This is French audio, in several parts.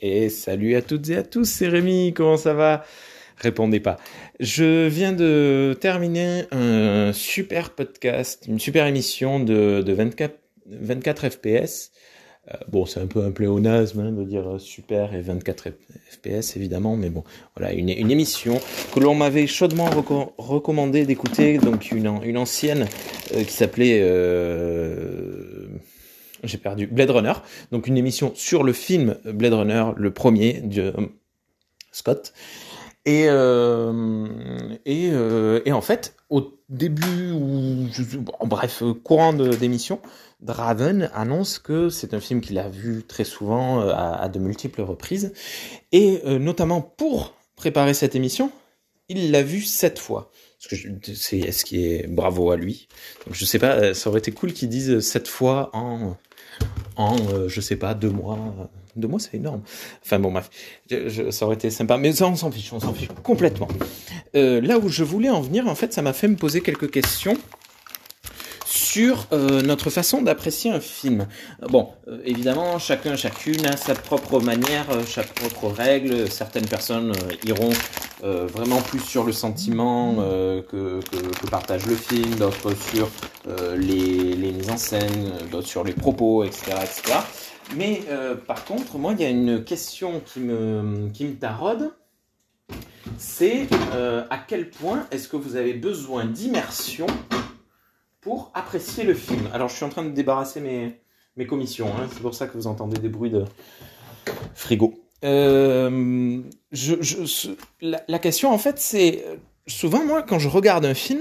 Et salut à toutes et à tous, c'est Rémi, comment ça va? Répondez pas. Je viens de terminer un super podcast, une super émission de, de 24, 24 FPS. Bon, c'est un peu un pléonasme hein, de dire super et 24 FPS évidemment, mais bon, voilà, une, une émission que l'on m'avait chaudement recommandé d'écouter, donc une, une ancienne euh, qui s'appelait... Euh, j'ai perdu Blade Runner, donc une émission sur le film Blade Runner, le premier de Scott. Et, euh, euh, et, en fait, au début, ou en bref, courant d'émission, Draven annonce que c'est un film qu'il a vu très souvent euh, à, de multiples reprises. Et euh, notamment pour préparer cette émission, il l'a vu sept fois. C'est ce qui est bravo à lui? Donc je sais pas, ça aurait été cool qu'il dise sept fois en en, euh, je sais pas, deux mois. Deux mois, c'est énorme. Enfin bon, bref, je, ça aurait été sympa, mais ça, on s'en fiche, on s'en fiche complètement. Euh, là où je voulais en venir, en fait, ça m'a fait me poser quelques questions sur euh, notre façon d'apprécier un film. Bon, euh, évidemment, chacun, chacune a sa propre manière, euh, sa propre règle. Certaines personnes euh, iront vraiment plus sur le sentiment que, partage le film, d'autres sur les, les, mises en scène, d'autres sur les propos, etc. etc. Mais par contre, moi, il y a une question qui me, qui me taraude. C'est à quel point est-ce que vous avez besoin d'immersion pour apprécier le film. Alors, je suis en train de débarrasser mes, mes commissions. Hein. C'est pour ça que vous entendez des bruits de frigo. Euh, la, la, question, en fait, c'est souvent, moi, quand je regarde un film,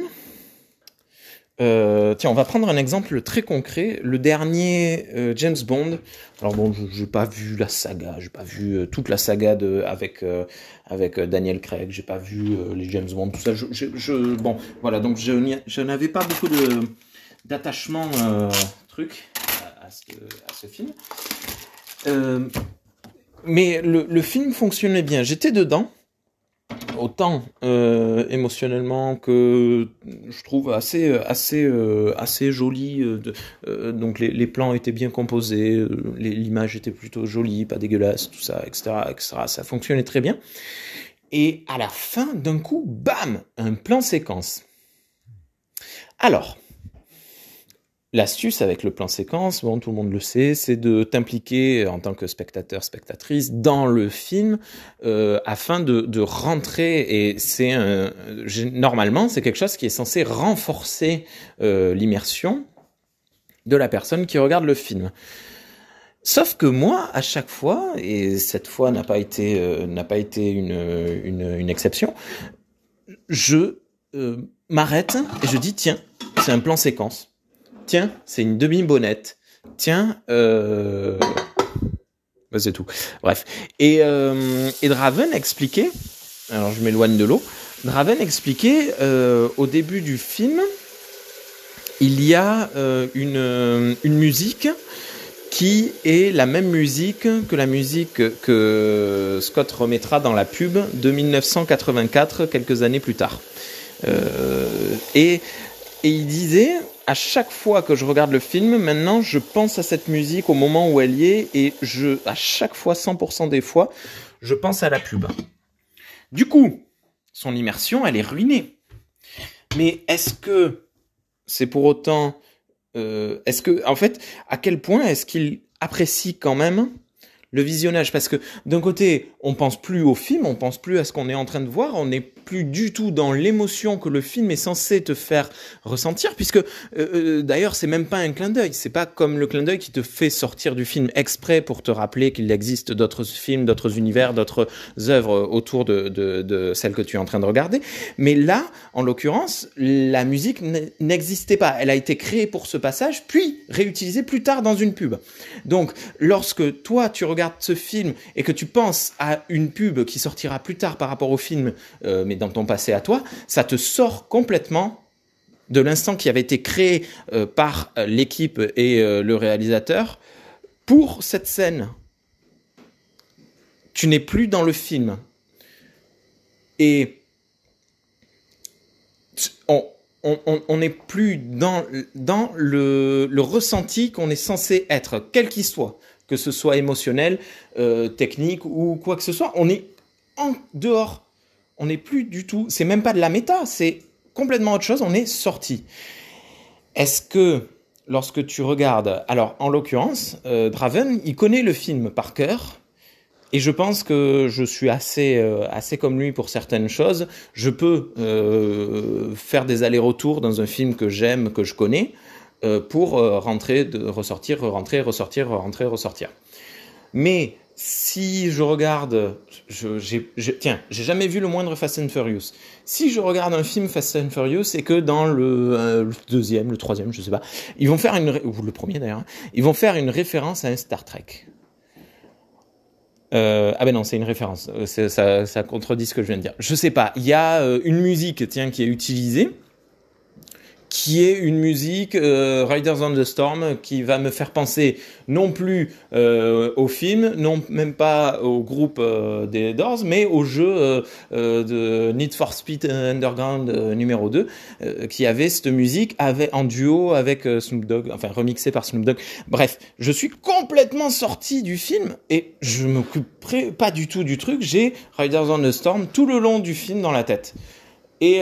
euh, tiens, on va prendre un exemple très concret. Le dernier euh, James Bond. Alors bon, je n'ai pas vu la saga, j'ai pas vu euh, toute la saga de avec avec Daniel Craig, j'ai pas vu les James Bond, tout ça. Bon, voilà, donc je, n'avais pas beaucoup de d'attachement truc à, à, ce, à, ce, film. mais le, le film fonctionnait bien. J'étais dedans autant euh, émotionnellement que je trouve assez assez euh, assez joli euh, euh, donc les, les, plans étaient bien composés l'image était plutôt jolie pas dégueulasse tout ça etc etc ça fonctionnait très bien. Et à la fin d'un coup bam un plan séquence. Alors L'astuce avec le plan séquence, tout le monde le sait, c'est de t'impliquer en tant que spectateur, spectatrice dans le film euh, afin de, rentrer. Et c'est normalement, c'est quelque chose qui est censé renforcer euh, l'immersion de la personne qui regarde le film. Sauf que moi, à chaque fois, et cette fois n'a pas été euh, une, exception, je m'arrête et je dis tiens, c'est un plan séquence Tiens, c'est une demi-bonnette. Tiens, euh... Bah, c'est tout. Bref. Et, euh, et Draven expliquait, alors je m'éloigne de l'eau, Draven expliquait euh, au début du film, il y a une, musique qui est la même musique que la musique que Scott remettra dans la pub de 1984, quelques années plus tard. Et il disait, à chaque fois que je regarde le film, maintenant, je pense à cette musique au moment où elle y est et je, à chaque fois, 100% des fois, je pense à la pub. Du coup, son immersion, elle est ruinée. Mais est-ce que c'est pour autant, euh, est-ce que, en fait, à quel point est-ce qu'il apprécie quand même le visionnage Parce que d'un côté, on pense plus au film, on pense plus à ce qu'on est en train de voir, on est plus du tout dans l'émotion que le film est censé te faire ressentir, puisque euh, euh, d'ailleurs c'est même pas un clin d'œil, c'est pas comme le clin d'œil qui te fait sortir du film exprès pour te rappeler qu'il existe d'autres films, d'autres univers, d'autres œuvres autour de, de, de celle que tu es en train de regarder. Mais là, en l'occurrence, la musique n'existait pas, elle a été créée pour ce passage, puis réutilisée plus tard dans une pub. Donc, lorsque toi tu regardes ce film et que tu penses à une pub qui sortira plus tard par rapport au film, euh, mais dans ton passé à toi, ça te sort complètement de l'instant qui avait été créé euh, par euh, l'équipe et le réalisateur pour cette scène. Tu n'es plus dans le film. Et on n'est plus dans, dans le, le ressenti qu'on est censé être, quel qu'il soit que ce soit émotionnel, euh, technique ou quoi que ce soit. On est en dehors. On n'est plus du tout. C'est même pas de la méta, c'est complètement autre chose. On est sorti. Est-ce que lorsque tu regardes, alors en l'occurrence, euh, Draven, il connaît le film par cœur. Et je pense que je suis assez, euh, assez comme lui pour certaines choses. Je peux faire des allers-retours dans un film que j'aime, que je connais, pour euh, rentrer, de, ressortir, rentrer, ressortir, rentrer, ressortir. Mais si je regarde, je, tiens, j'ai jamais vu le moindre Fast and Furious. Si je regarde un film Fast and Furious, c'est que dans le, euh, deuxième, le troisième, je sais pas, ils vont faire une, ou le premier d'ailleurs, hein, ils vont faire une référence à un Star Trek. Euh, ah ben non, c'est une référence. Ça, ça contredit ce que je viens de dire. Je sais pas. Il y a euh, une musique, tiens, qui est utilisée qui est une musique euh, Riders on the Storm qui va me faire penser non plus euh, au film, non même pas au groupe euh, des Doors, mais au jeu euh, de Need for Speed Underground numéro 2 qui avait cette musique avait en duo avec Snoop Dogg, enfin remixé par Snoop Dogg. Bref, je suis complètement sorti du film et je m'occuperai pas du tout du truc. J'ai Riders on the Storm tout le long du film dans la tête. Et,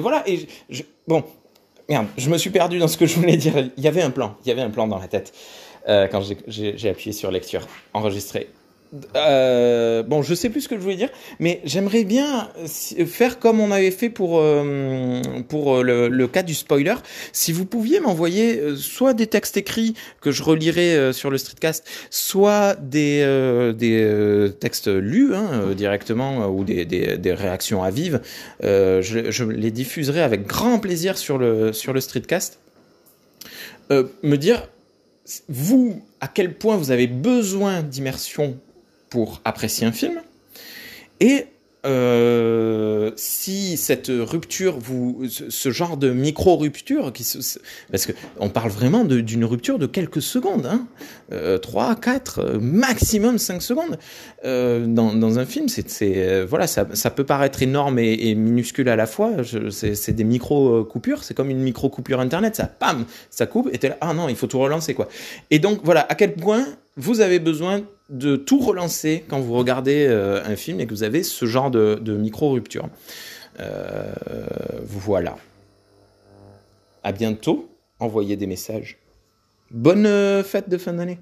voilà. Et bon, Merde, je me suis perdu dans ce que je voulais dire. Il y avait un plan, il y avait un plan dans la tête euh, quand j'ai appuyé sur lecture, enregistrer. Euh, bon, je sais plus ce que je voulais dire, mais j'aimerais bien faire comme on avait fait pour euh, pour le, le, cas du spoiler. Si vous pouviez m'envoyer euh, soit des textes écrits que je relirai euh, sur le streetcast, soit des euh, des textes lus hein, directement ou des, des, des réactions à vive, je, je, les diffuserai avec grand plaisir sur le sur le streetcast. me dire vous à quel point vous avez besoin d'immersion pour apprécier un film. Et euh, si cette rupture, vous, ce genre de micro rupture, qui se, parce que on parle vraiment d'une rupture de quelques secondes, hein, euh, 3, 4, maximum 5 secondes euh, dans, dans, un film, c'est, euh, voilà, ça, ça, peut paraître énorme et, minuscule à la fois. C'est des micro coupures, c'est comme une micro coupure internet, ça, pam, ça coupe, et t'es ah non, il faut tout relancer quoi. Et donc voilà, à quel point vous avez besoin de tout relancer quand vous regardez euh, un film et que vous avez ce genre de, micro-rupture. Euh, voilà. À bientôt. Envoyez des messages. Bonne euh, fête de fin d'année.